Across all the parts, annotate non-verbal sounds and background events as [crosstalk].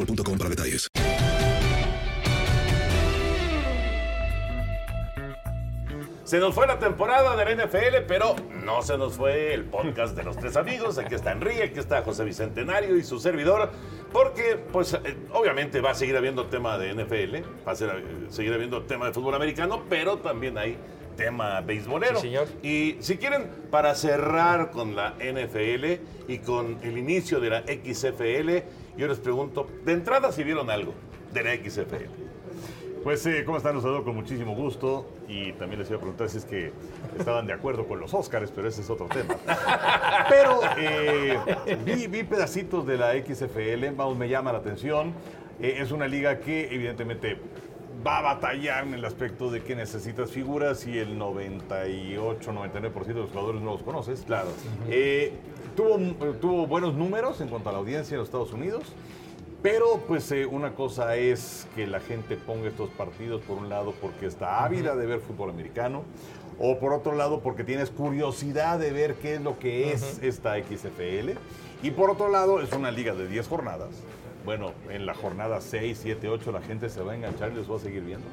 boostmobile.com para detalles. Se nos fue la temporada del NFL, pero no se nos fue el podcast de los tres amigos. Aquí está Enrique, aquí está José Bicentenario y su servidor, porque pues eh, obviamente va a seguir habiendo tema de NFL, va a ser, eh, seguir habiendo tema de fútbol americano, pero también hay tema beisbolero. Sí, señor. Y si quieren, para cerrar con la NFL y con el inicio de la XFL, yo les pregunto, de entrada si vieron algo de la XFL. Pues sí, ¿cómo están? Los saludo con muchísimo gusto y también les iba a preguntar si es que estaban de acuerdo con los Oscars, pero ese es otro tema. [laughs] Pero eh, vi, vi pedacitos de la XFL, vamos, me llama la atención. Eh, es una liga que evidentemente va a batallar en el aspecto de que necesitas figuras y el 98, 99% de los jugadores no los conoces. Claro. Eh, tuvo, tuvo buenos números en cuanto a la audiencia en los Estados Unidos. Pero pues eh, una cosa es que la gente ponga estos partidos por un lado porque está ávida de ver fútbol americano o por otro lado porque tienes curiosidad de ver qué es lo que es esta XFL y por otro lado es una liga de 10 jornadas. Bueno, en la jornada 6, 7, 8 la gente se va a enganchar y los va a seguir viendo.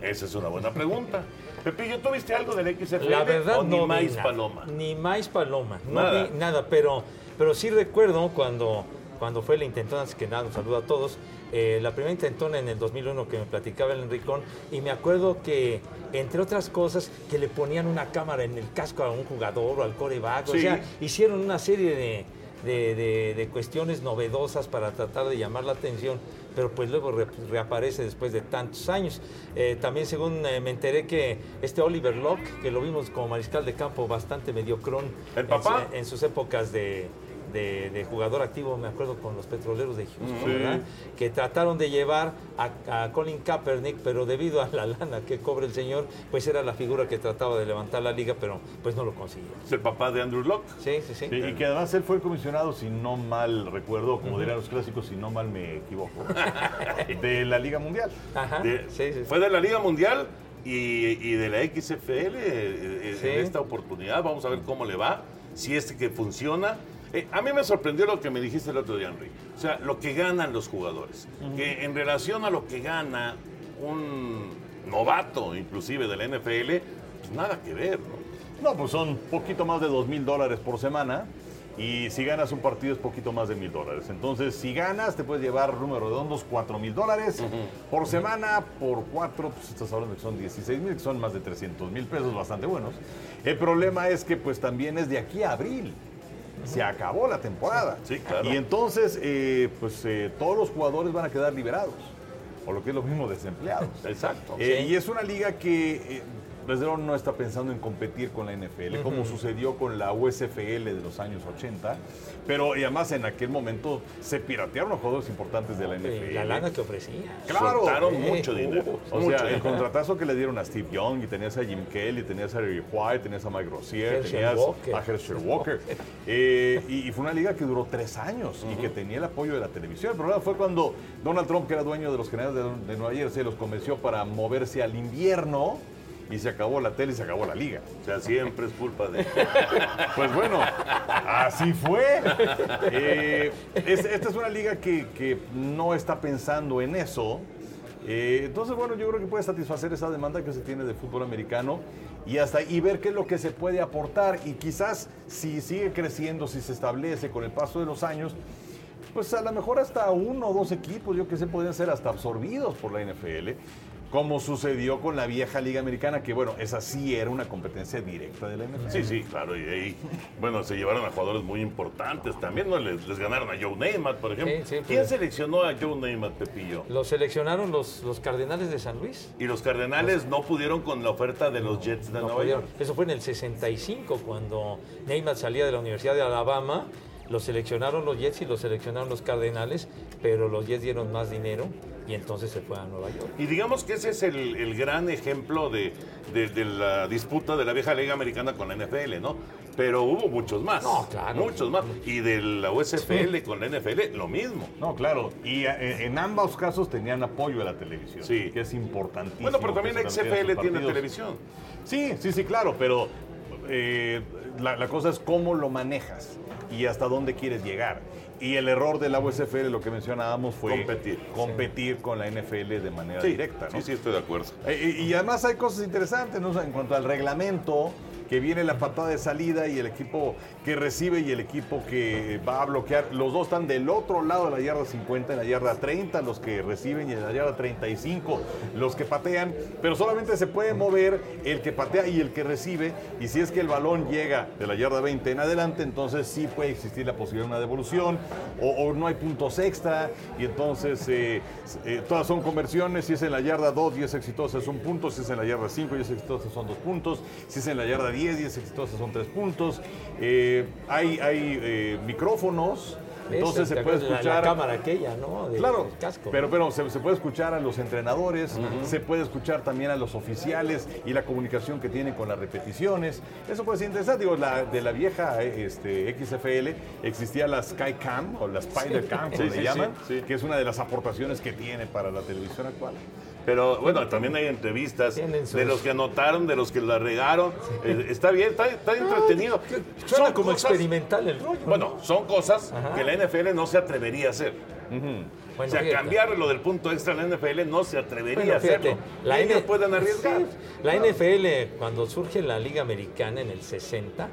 Esa es una buena pregunta. [laughs] Pepillo, ¿tú viste algo del XFL? La verdad o no ni vi más paloma? Ni más paloma. No Nada. vi nada, pero, pero sí recuerdo cuando, cuando fue la intentona, antes que nada, un saludo a todos, eh, la primera intentona en el 2001 que me platicaba el Enricón, y me acuerdo que, entre otras cosas, que le ponían una cámara en el casco a un jugador o al coreback, o sea, hicieron una serie de, de- de- de cuestiones novedosas para tratar de llamar la atención, pero pues luego re- reaparece después de tantos años. Eh, también según eh, me enteré que este Oliver Locke, que lo vimos como mariscal de campo bastante mediocrón en sus épocas de, de- de jugador activo, me acuerdo con los petroleros de Houston, Sí. ¿verdad? que trataron de llevar a, a Colin Kaepernick, pero debido a la lana que cobra el señor, pues era la figura que trataba de levantar la liga, pero pues no lo consiguió. Es el papá de Andrew Locke. Sí, sí, sí. Sí, y que además él fue el comisionado, si no mal recuerdo, como dirían los clásicos, si no mal me equivoco, [laughs] de la Liga Mundial. Ajá. De- sí, sí. Fue de la Liga Mundial y, y de la XFL eh, eh, en esta oportunidad. Vamos a ver cómo le va, si es que funciona. Eh, a mí me sorprendió lo que me dijiste el otro día, Henry. O sea, lo que ganan los jugadores. Que en relación a lo que gana un novato, inclusive de la NFL, pues nada que ver, ¿no? No, pues son poquito más de dos mil dólares por semana. Y si ganas un partido es poquito más de mil dólares. Entonces, si ganas, te puedes llevar número redondos, cuatro mil dólares por semana. Por cuatro, pues estás hablando que son 16 mil, que son más de 300 mil pesos, bastante buenos. El problema es que, pues también es de aquí a abril. Se acabó la temporada. Sí, claro. Y entonces, eh, pues eh, todos los jugadores van a quedar liberados. O lo que es lo mismo, desempleados. Exacto. Eh, Y es una liga que desde luego no está pensando en competir con la NFL, como sucedió con la USFL de los años 80. Pero y además en aquel momento se piratearon los jugadores importantes de la NFL. La lana que ofrecía. Claro. Soltaron Eh, mucho dinero. O mucho sea, el contratazo que le dieron a Steve Young, y tenías a Jim Kelly, tenías a Eric White, tenías a Mike Rozier, Herschel tenías Walker. a Herschel Walker. [laughs] Eh, y, y fue una liga que duró tres años y que tenía el apoyo de la televisión. El problema fue cuando Donald Trump, que era dueño de los generales de, de Nueva Jersey, los convenció para moverse al invierno y se acabó la tele y se acabó la liga. O sea, siempre es culpa de. Pues bueno, así fue. Eh, es- esta es una liga que, que no está pensando en eso. Eh, entonces, bueno, yo creo que puede satisfacer esa demanda que se tiene de fútbol americano y hasta y ver qué es lo que se puede aportar. Y quizás si sigue creciendo, si se establece con el paso de los años, pues a lo mejor hasta uno o dos equipos, yo que sé, podrían ser hasta absorbidos por la NFL, como sucedió con la vieja Liga Americana, que bueno, esa sí era una competencia directa de la NFL. Sí, sí, claro. Y ahí, bueno, se llevaron a jugadores muy importantes también, ¿no? Les, les ganaron a Joe Namath, por ejemplo. Sí, sí, ¿Quién pues. seleccionó a Joe Namath, Pepillo? Lo seleccionaron los, los Cardenales de San Luis. Y los Cardenales no pudieron con la oferta de los Jets de No Nueva pudieron. York. Eso fue en el 65, cuando Neymar salía de la Universidad de Alabama. Lo seleccionaron los Jets y lo seleccionaron los Cardenales, pero los Jets dieron más dinero y entonces se fue a Nueva York. Y digamos que ese es el, el gran ejemplo de, de- de la disputa de la vieja Liga Americana con la NFL, ¿no? Pero hubo muchos más. No, claro. Muchos más. Y de la USFL con la NFL, lo mismo. No, claro. Y eh, en ambos casos tenían apoyo de la televisión. Sí. Que es importantísimo. Bueno, pero también la XFL tiene televisión. Sí, sí, sí, claro, pero eh, la, la cosa es cómo lo manejas y hasta dónde quieres llegar. Y el error de la USFL, lo que mencionábamos, fue Competir. competir con la NFL de manera Sí, directa. ¿no? sí, sí, estoy de acuerdo. Eh, Y, y además hay cosas interesantes, ¿no? En cuanto al reglamento, que viene la patada de salida y el equipo que recibe y el equipo que va a bloquear. Los dos están del otro lado de la yarda 50, en la yarda 30, los que reciben y en la yarda 35, los que patean. Pero solamente se puede mover el que patea y el que recibe. Y si es que el balón llega de la yarda 20 en adelante, entonces sí puede existir la posibilidad de una devolución o, no hay puntos extra. Y entonces eh, eh, todas son conversiones. Si es en la yarda 2 y es exitosa, es un punto. Si es en la yarda 5 y es exitosa, son dos puntos. Si es en la yarda 10 y es exitosa, son tres puntos. Eh, hay hay eh, micrófonos. Entonces Esa, se ¿te puede acuerdas? La- escuchar. La, cámara aquella, ¿no? De- Claro, casco. pero, pero se, se puede escuchar a los entrenadores, se puede escuchar también a los oficiales y la comunicación que tienen con las repeticiones. Eso puede ser interesante. Digo, la, de la vieja eh, este, XFL existía la Skycam o la Spider Cam, como Sí, le sí, llaman, sí, sí. que es una de las aportaciones que tiene para la televisión actual. Pero bueno, también hay entrevistas de los que anotaron, de los que la regaron. Eh, está bien, está, está entretenido. Suena Son como cosas- experimental el rollo. Bueno, son cosas Ajá. que la NFL no se atrevería a hacer. Bueno, o sea, fíjate. cambiar lo del punto extra en la NFL no se atrevería Bueno, a hacerlo. la Ellos N- pueden arriesgar. Sí, La NFL, cuando surge la Liga Americana en el 60,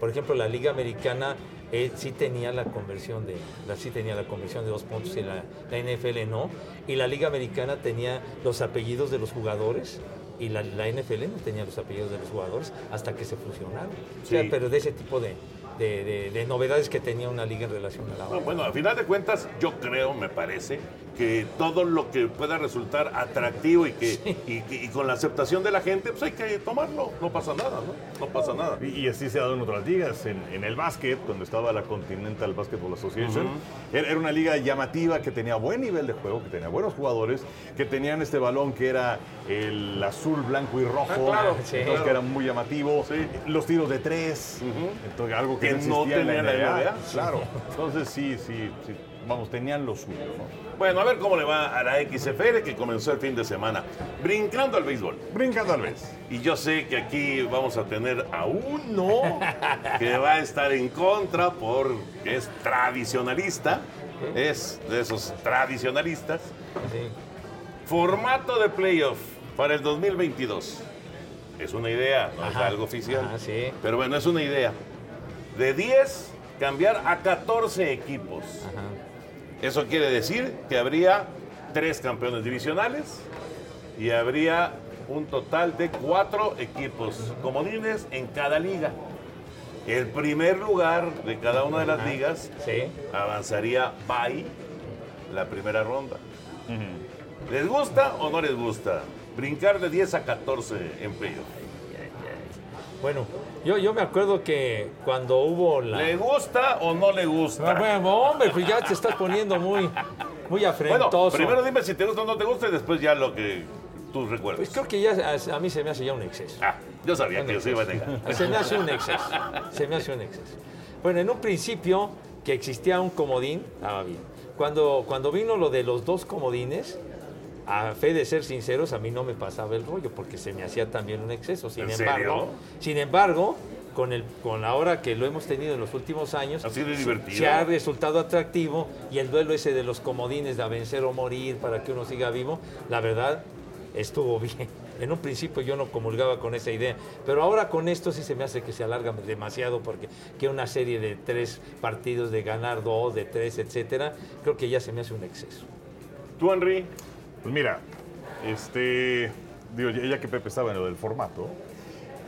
por ejemplo, la Liga Americana eh, sí tenía la conversión de la, sí tenía la conversión de dos puntos y la, la NFL no. Y la Liga Americana tenía los apellidos de los jugadores y la, la NFL no tenía los apellidos de los jugadores hasta que se fusionaron. O sea, pero de ese tipo de, de- de- de novedades que tenía una liga en relación a la No, otra. bueno, a final de cuentas, yo creo, me parece, que todo lo que pueda resultar atractivo y que y, con la aceptación de la gente, pues hay que tomarlo. No pasa nada, ¿no? No pasa nada. Y, y así se ha dado en otras ligas. En, en el básquet, donde estaba la Continental Basketball Association, era, era una liga llamativa que tenía buen nivel de juego, que tenía buenos jugadores, que tenían este balón que era el azul, blanco y rojo. Ah, claro, entonces, sí. que era muy llamativo. Sí. Los tiros de tres, entonces, algo que, Que no, no existía en tenía la NBA. NBA. Claro. Entonces sí, sí, sí. Vamos, tenían lo suyo, ¿no? Bueno, a ver cómo le va a la XFL que comenzó el fin de semana. Brincando al béisbol. Brincando al vez. Y yo sé que aquí vamos a tener a uno que va a estar en contra porque es tradicionalista. Es de esos tradicionalistas. Sí. Formato de playoff para el 2022. Es una idea, no es algo oficial. Ajá, sí. Pero bueno, es una idea. De 10, cambiar a 14 equipos. Ajá. Eso quiere decir que habría tres campeones divisionales y habría un total de cuatro equipos comodines en cada liga. el primer lugar de cada una de las ligas avanzaría by la primera ronda. ¿Les gusta o no les gusta? Brincar de 10 a 14 en playoff. Bueno, yo, yo me acuerdo que cuando hubo la... ¿Le gusta o no le gusta? Ah, bueno, hombre, pues ya te estás poniendo muy, muy afrentoso. Bueno, primero dime si te gusta o no te gusta y después ya lo que tú recuerdas. Pues creo que ya a, a mí se me hace ya un exceso. Ah, yo sabía Un que se iba a negar. Se me hace un exceso. Se me hace un exceso. Bueno, en un principio que existía un comodín, estaba bien. Cuando, cuando vino lo de los dos comodines, a fe de ser sinceros, a mí no me pasaba el rollo porque se me hacía también un exceso. Sin ¿En embargo, serio? sin embargo, con el con la hora que lo hemos tenido en los últimos años, Ha sido se- divertido. se ha resultado atractivo y el duelo ese de los comodines de a vencer o morir para que uno siga vivo, la verdad estuvo [laughs] bien. En un principio yo no comulgaba con esa idea, pero ahora con esto sí se me hace que se alarga demasiado porque que una serie de tres partidos de ganar dos, de tres, etcétera, creo que ya se me hace un exceso. ¿Tú, Henry? Pues mira, este, digo, ya que Pepe estaba en lo del formato,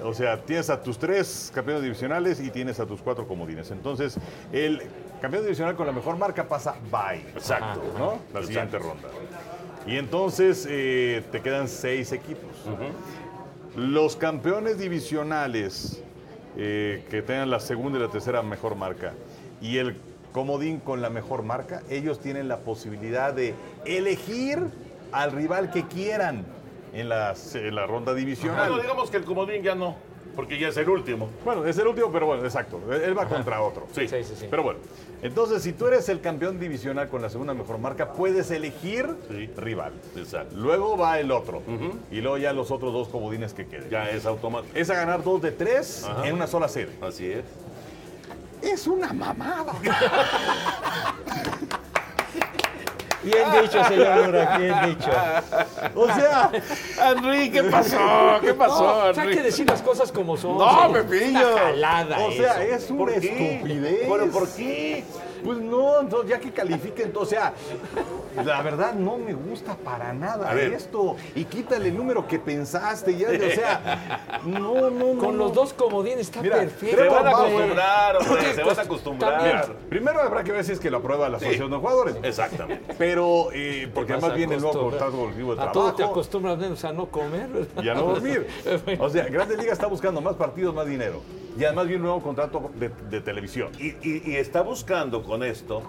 o sea, tienes a tus tres campeones divisionales y tienes a tus cuatro comodines. Entonces, el campeón divisional con la mejor marca pasa bye. Exacto. ¿no? La siguiente ronda. Y entonces eh, te quedan seis equipos. Los campeones divisionales eh, que tengan la segunda y la tercera mejor marca y el comodín con la mejor marca, ellos tienen la posibilidad de elegir al rival que quieran en la, en la ronda divisional. Bueno, digamos que el comodín ya no, porque ya es el último. Bueno, es el último, pero bueno, exacto. Él va contra otro. Sí. Sí, sí, sí. Pero bueno, entonces si tú eres el campeón divisional con la segunda mejor marca, puedes elegir Sí. rival. Exacto. Luego va el otro. Y luego ya los otros dos comodines que queden. Ya es automático. Es a ganar dos de tres Ajá. en una sola serie. Así es. Es una mamada. [laughs] Bien dicho, señor Lura, bien dicho. O sea, Henry, ¿qué pasó? ¿Qué pasó, No, o sea, hay que decir las cosas como son. No. Pepillo. Una jalada o sea, eso. es una estupidez. ¿Pero por qué? Pues no, entonces ya que califiquen, entonces, o sea, la verdad no me gusta para nada A ver. esto. Y quítale el número que pensaste, ya, o sea, [laughs] no, no, no. Con no. los dos comodines está Mira, perfecto. Se van a acostumbrar, hombre, Porque, se van pues, a acostumbrar. también- Primero habrá que ver si es que lo aprueba la Asociación de Jugadores. Exactamente. Pero, eh, porque además a viene el nuevo acostumbrar. contrato colectivo de A todo te trabajo. acostumbras menos a no comer, ¿verdad? Y a no dormir. [laughs] O sea, Grandes Ligas está buscando más partidos, más dinero. Y además viene un nuevo contrato de, de televisión. Y, y- y está buscando con esto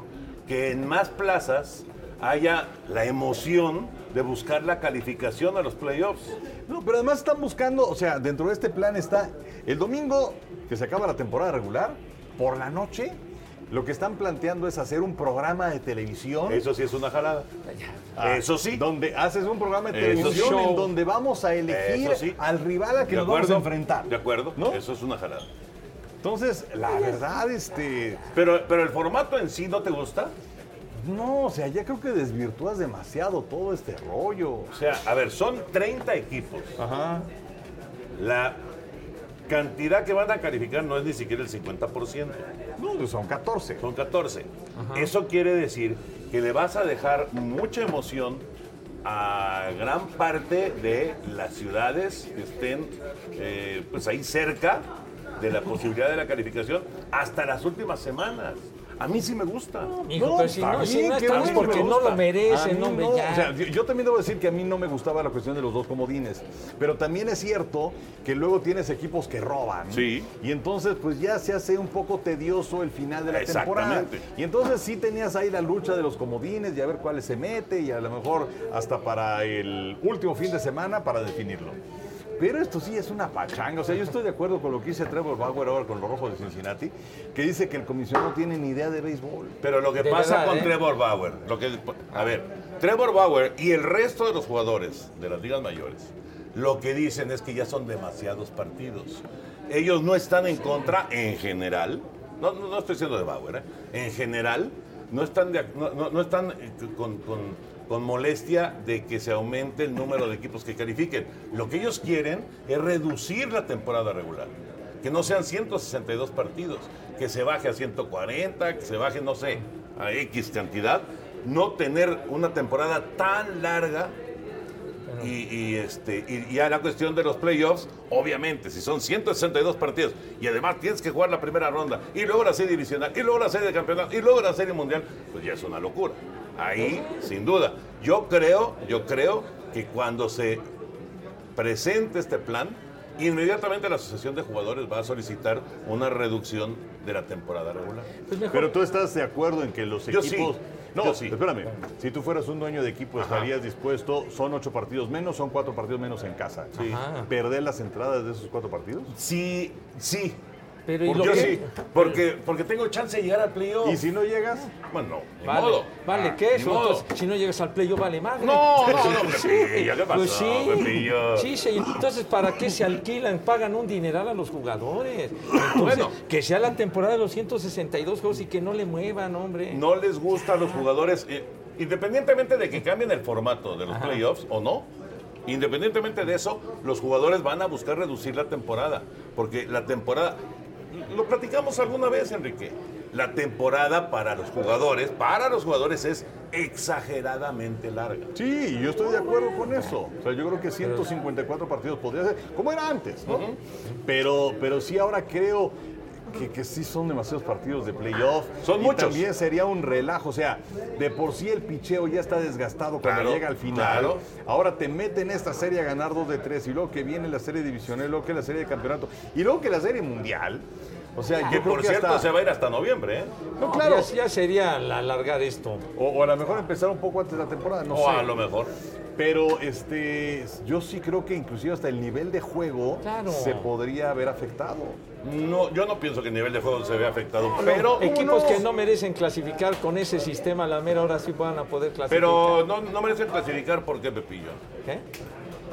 que en más plazas haya la emoción de buscar la calificación a los playoffs. No, pero además están buscando, o sea, dentro de este plan está el domingo que se acaba la temporada regular, por la noche, lo que están planteando es hacer un programa de televisión. Eso sí es una jalada. Ah, Eso sí. Donde haces un programa de Eso televisión en donde vamos a elegir sí. al rival a que ¿De nos vamos a enfrentar. De acuerdo. ¿No? Eso es una jalada. Entonces, la verdad, este. Pero, pero el formato en sí no te gusta. No, o sea, ya creo que desvirtúas demasiado todo este rollo. O sea, a ver, son 30 equipos. Ajá. La cantidad que van a calificar no es ni siquiera el 50%. No, pues son 14. Son 14. Eso quiere decir que le vas a dejar mucha emoción a gran parte de las ciudades que estén eh, pues ahí cerca de la posibilidad de la calificación hasta las últimas semanas. A mí sí me gusta. Hijo, pero si está no, si no qué estamos bueno, porque me no lo merece, A mí no, hombre, no. ya. O sea, yo, yo también debo decir que a mí no me gustaba la cuestión de los dos comodines. Pero también es cierto que luego tienes equipos que roban. Sí. Y entonces, pues ya se hace un poco tedioso el final de la temporada. Exactamente. Y entonces sí tenías ahí la lucha de los comodines y a ver cuáles se mete y a lo mejor hasta para el último fin de semana para definirlo. Pero esto sí es una pachanga. O sea, yo estoy de acuerdo con lo que dice Trevor Bauer ahora con los rojos de Cincinnati, que dice que el comisionado no tiene ni idea de béisbol. Pero lo que De pasa verdad, con ¿eh? Trevor Bauer, lo que, a ver, Trevor Bauer y el resto de los jugadores de las ligas mayores, lo que dicen es que ya son demasiados partidos. Ellos no están en contra, en general, no, no, no estoy diciendo de Bauer, ¿eh? en general, no están, de no, no- no están eh, con, con- con molestia de que se aumente el número de equipos que califiquen. Lo que ellos quieren es reducir la temporada regular que no sean 162 partidos, que se baje a 140, que se baje, no sé, a X cantidad, no tener una temporada tan larga Y, y, este, y ya la cuestión de los playoffs, obviamente, si son 162 partidos y además tienes que jugar la primera ronda y luego la serie divisional y luego la serie de campeonato y luego la serie mundial, pues ya es una locura. Ahí, sin duda. Yo creo, yo creo que cuando se presente este plan, inmediatamente la Asociación de Jugadores va a solicitar una reducción de la temporada regular. Pero tú estás de acuerdo en que los Yo equipos. sí, No, yo sí. espérame. Si tú fueras un dueño de equipo, estarías dispuesto. Son ocho partidos menos, son cuatro partidos menos en casa. Sí. ¿Perder las entradas de esos cuatro partidos? Sí, sí. Pero ¿y Porque lo yo que- sí, porque, porque tengo chance de llegar al playoff. ¿Y si no llegas? Bueno, ni Vale, modo. vale, Ah, ¿qué. Entonces, si no llegas al playo, vale madre. No, no, no, [laughs] Sí, Pepillo, ¿qué pasó, Pues sí. Sí, sí, entonces, ¿para qué se alquilan? Pagan un dineral a los jugadores. Entonces, Bueno. que sea la temporada de los 162 juegos y que no le muevan, hombre. no les gusta a los jugadores, eh, independientemente de que cambien el formato de los Ajá. playoffs o no, independientemente de eso, los jugadores van a buscar reducir la temporada, porque la temporada, lo platicamos alguna vez, Enrique, la temporada para los jugadores, para los jugadores es exageradamente larga. Sí, yo estoy de acuerdo con eso. O sea, yo creo que 154 partidos podría ser, como era antes, ¿no? pero, pero sí ahora creo que, que sí son demasiados partidos de playoff. Son Y muchos. También sería un relajo. O sea, de por sí el picheo ya está desgastado cuando Claro, llega al final. claro. Ahora te meten esta serie a ganar dos de tres y luego que viene la serie divisional, luego que la serie de campeonato y luego que la serie mundial. O sea, Que por que cierto hasta- se va a ir hasta noviembre, ¿eh? No, claro. Ya, ya sería la- alargar esto. O, o a lo mejor empezar un poco antes de la temporada, no o sé. a lo mejor. Pero este, yo sí creo que inclusive hasta el nivel de juego Claro. se podría haber afectado. No, yo no pienso que el nivel de juego se vea afectado, pero, Equipos que no merecen clasificar con ese sistema la mera hora sí van a poder clasificar. pero no, no merecen clasificar porque Pepillo. ¿Qué?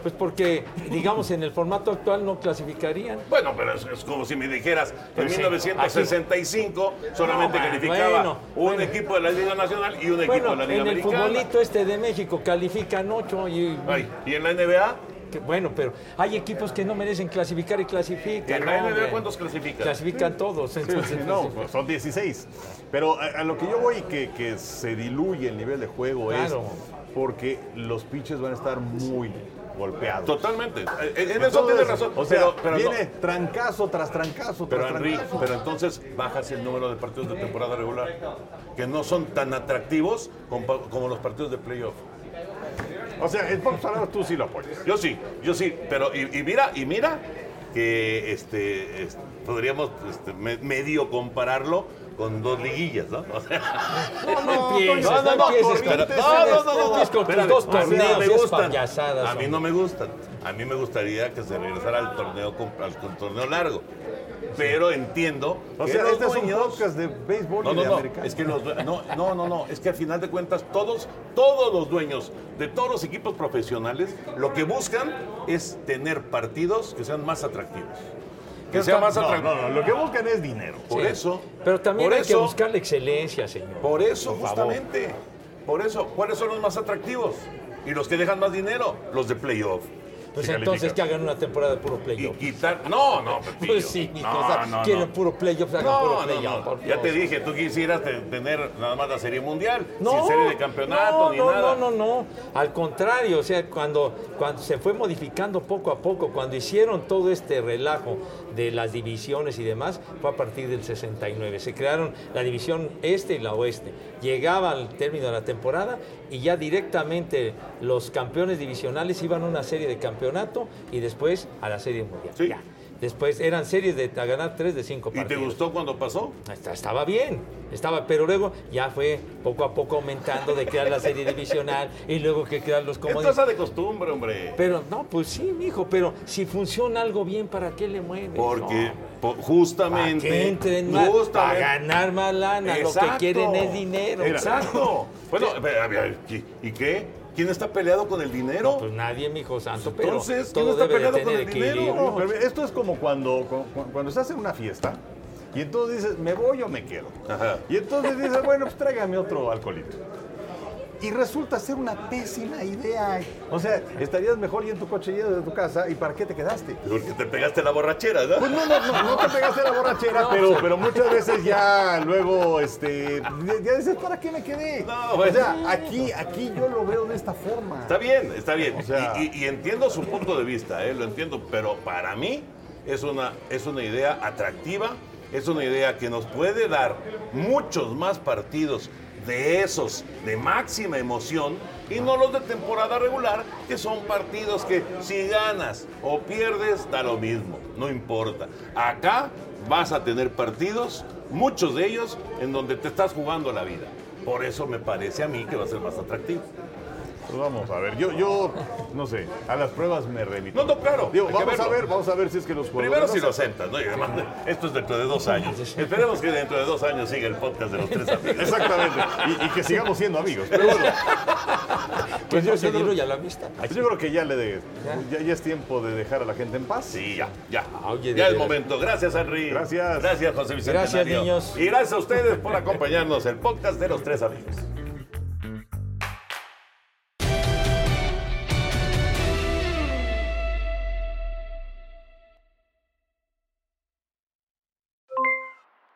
Pues porque, digamos, en el formato actual no clasificarían. Bueno, pero es, es como si me dijeras, en Pues sí, 1965 solamente No, calificaba bueno, un bueno. equipo de la Liga Nacional y un equipo de la Liga en el Americana. futbolito este de México califican ocho y... Ay, ¿Y en la NBA? que- bueno, pero hay equipos que no merecen clasificar y clasifican. ¿En la ¿no, NBA hombre? cuántos clasifican? Clasifican todos. Sí, Entonces, sí, no, pues son 16. Pero a, a lo que yo voy, que, que se diluye el nivel de juego Claro. es porque los pitches van a estar muy golpeados. Totalmente. En, en eso tienes razón. O sea, pero, pero no- viene trancazo tras trancazo Pero tras Enrique, trancazo. pero entonces bajas el número de partidos de temporada regular, que no son tan atractivos como los partidos de playoff. O sea, en pocas palabras tú sí lo apoyas. Yo sí, yo sí, pero y, y mira, y mira que este, es- podríamos este, me- medio compararlo con dos liguillas, ¿no? O sea, [laughs] No, no empieces, No, no, no no, empieces no, no, no, no, no empieces con tus espérame, dos a mí no torneos, me gustan. payasadas, A mí hombre. no me gustan. A mí me gustaría que se regresara al torneo con- al con torneo largo. Pero entiendo O que sea, los este es un dueños- podcast de béisbol no, y de no, americano. es que los no, no, no, no, es que al final de cuentas todos, todos los dueños de todos los equipos profesionales lo que buscan es tener partidos que sean más atractivos. Que sean más no, no, no, lo que buscan es dinero. Por Sí. eso. Pero también por hay que buscar la excelencia, señor. Por eso, Por favor. justamente. Por eso, ¿cuáles son los más atractivos? Y los que dejan más dinero, los de playoff. Pues entonces que hagan una temporada de puro Y playoff. quitar. No, no, Pepillo. [laughs] Pues sí, no, sea, no, quieren no. puro playoff, hagan No, puro playoff. Ya te dije, tú quisieras te- tener nada más la serie mundial, No, sin serie de campeonato ni nada. No, no, no, al contrario, o sea, cuando, cuando se fue modificando poco a poco, cuando hicieron todo este relajo de las divisiones y demás, fue a partir del 69. Se crearon la división este y la oeste. Llegaba al término de la temporada y ya directamente los campeones divisionales iban a una serie de campeonato y después a la serie mundial. Sí. Ya. Después eran series de a ganar tres de cinco ¿Y te partidos. gustó cuando pasó? Estaba bien, estaba, pero luego ya fue poco a poco aumentando de crear la serie divisional y luego que crear los Es comodines. cosa de costumbre, hombre. Pero no, pues sí, mijo, pero si funciona algo bien, ¿para qué le mueves? Porque No. po- Para justamente. que entren más, para justamente- ganar más lana, lo que quieren es dinero. Exacto. Bueno, a ver, ¿y y qué? ¿Quién está peleado con el dinero? Pues nadie, mijo santo, pero Entonces, ¿quién todo está debe de peleado con tener el dinero? equilibrio. No, pero esto es como cuando, cu- cu- cuando estás en una fiesta y entonces dices, ¿me voy o me quedo? Ajá. Y entonces dices, bueno, pues tráigame otro alcoholito. Y resulta ser una pésima idea. O sea, estarías mejor y en tu coche yendo de tu casa y ¿para qué te quedaste? Porque te pegaste la borrachera, ¿no? Pues no, no, no, no te pegaste la borrachera, pero, pero muchas veces ya luego, este, ya dices, ¿para qué me quedé? No, o pues- sea, aquí, aquí yo lo veo de esta forma. Está bien, está bien. O sea- y, y- y entiendo su punto de vista, ¿eh? lo entiendo, pero para mí es una, es una idea atractiva, es una idea que nos puede dar muchos más partidos de esos de máxima emoción y no los de temporada regular, que son partidos que si ganas o pierdes da lo mismo, no importa. Acá vas a tener partidos, muchos de ellos, en donde te estás jugando la vida. Por eso me parece a mí que va a ser más atractivo. Pues vamos a ver, yo, yo, no sé, a las pruebas me remito. No, no, claro. Digo, vamos a ver, vamos a ver si es que los jugadores... Primero si lo aceptas, ¿no? Y además, esto es dentro de dos años. Esperemos que dentro de dos años siga el podcast de los tres amigos. Exactamente, y, y que sigamos siendo amigos. Pero bueno, Pues yo- yo creo- ya la vista. pues yo creo que ya le de, ya, ya es tiempo de dejar a la gente en paz. Sí, ya, ya. Oye, de ya es momento. Gracias, Henry. Gracias. Gracias, José Vicente. Gracias, niños. Y gracias a ustedes por acompañarnos el podcast de los tres amigos.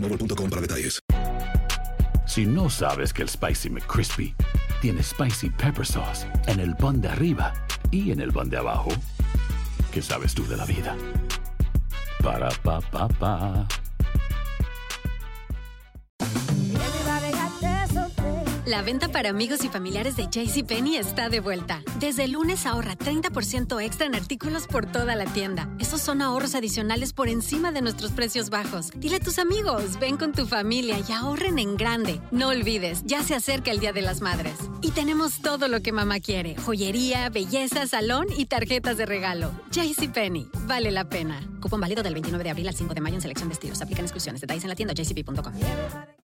para detalles. Si no sabes que el Spicy McCrispy tiene Spicy Pepper Sauce en el pan de arriba y en el pan de abajo, ¿qué sabes tú de la vida? Para, pa, pa. La venta para amigos y familiares de JCPenney está de vuelta. Desde lunes ahorra 30% extra en artículos por toda la tienda. Esos son ahorros adicionales por encima de nuestros precios bajos. Dile a tus amigos, ven con tu familia y ahorren en grande. No olvides, ya se acerca el Día de las Madres. Y tenemos todo lo que mamá quiere: joyería, belleza, salón y tarjetas de regalo. JCPenney, vale la pena. Cupón válido del 29 de abril al 5 de mayo en selección de estilos. Aplican exclusiones. Detalles en la tienda jcp.com.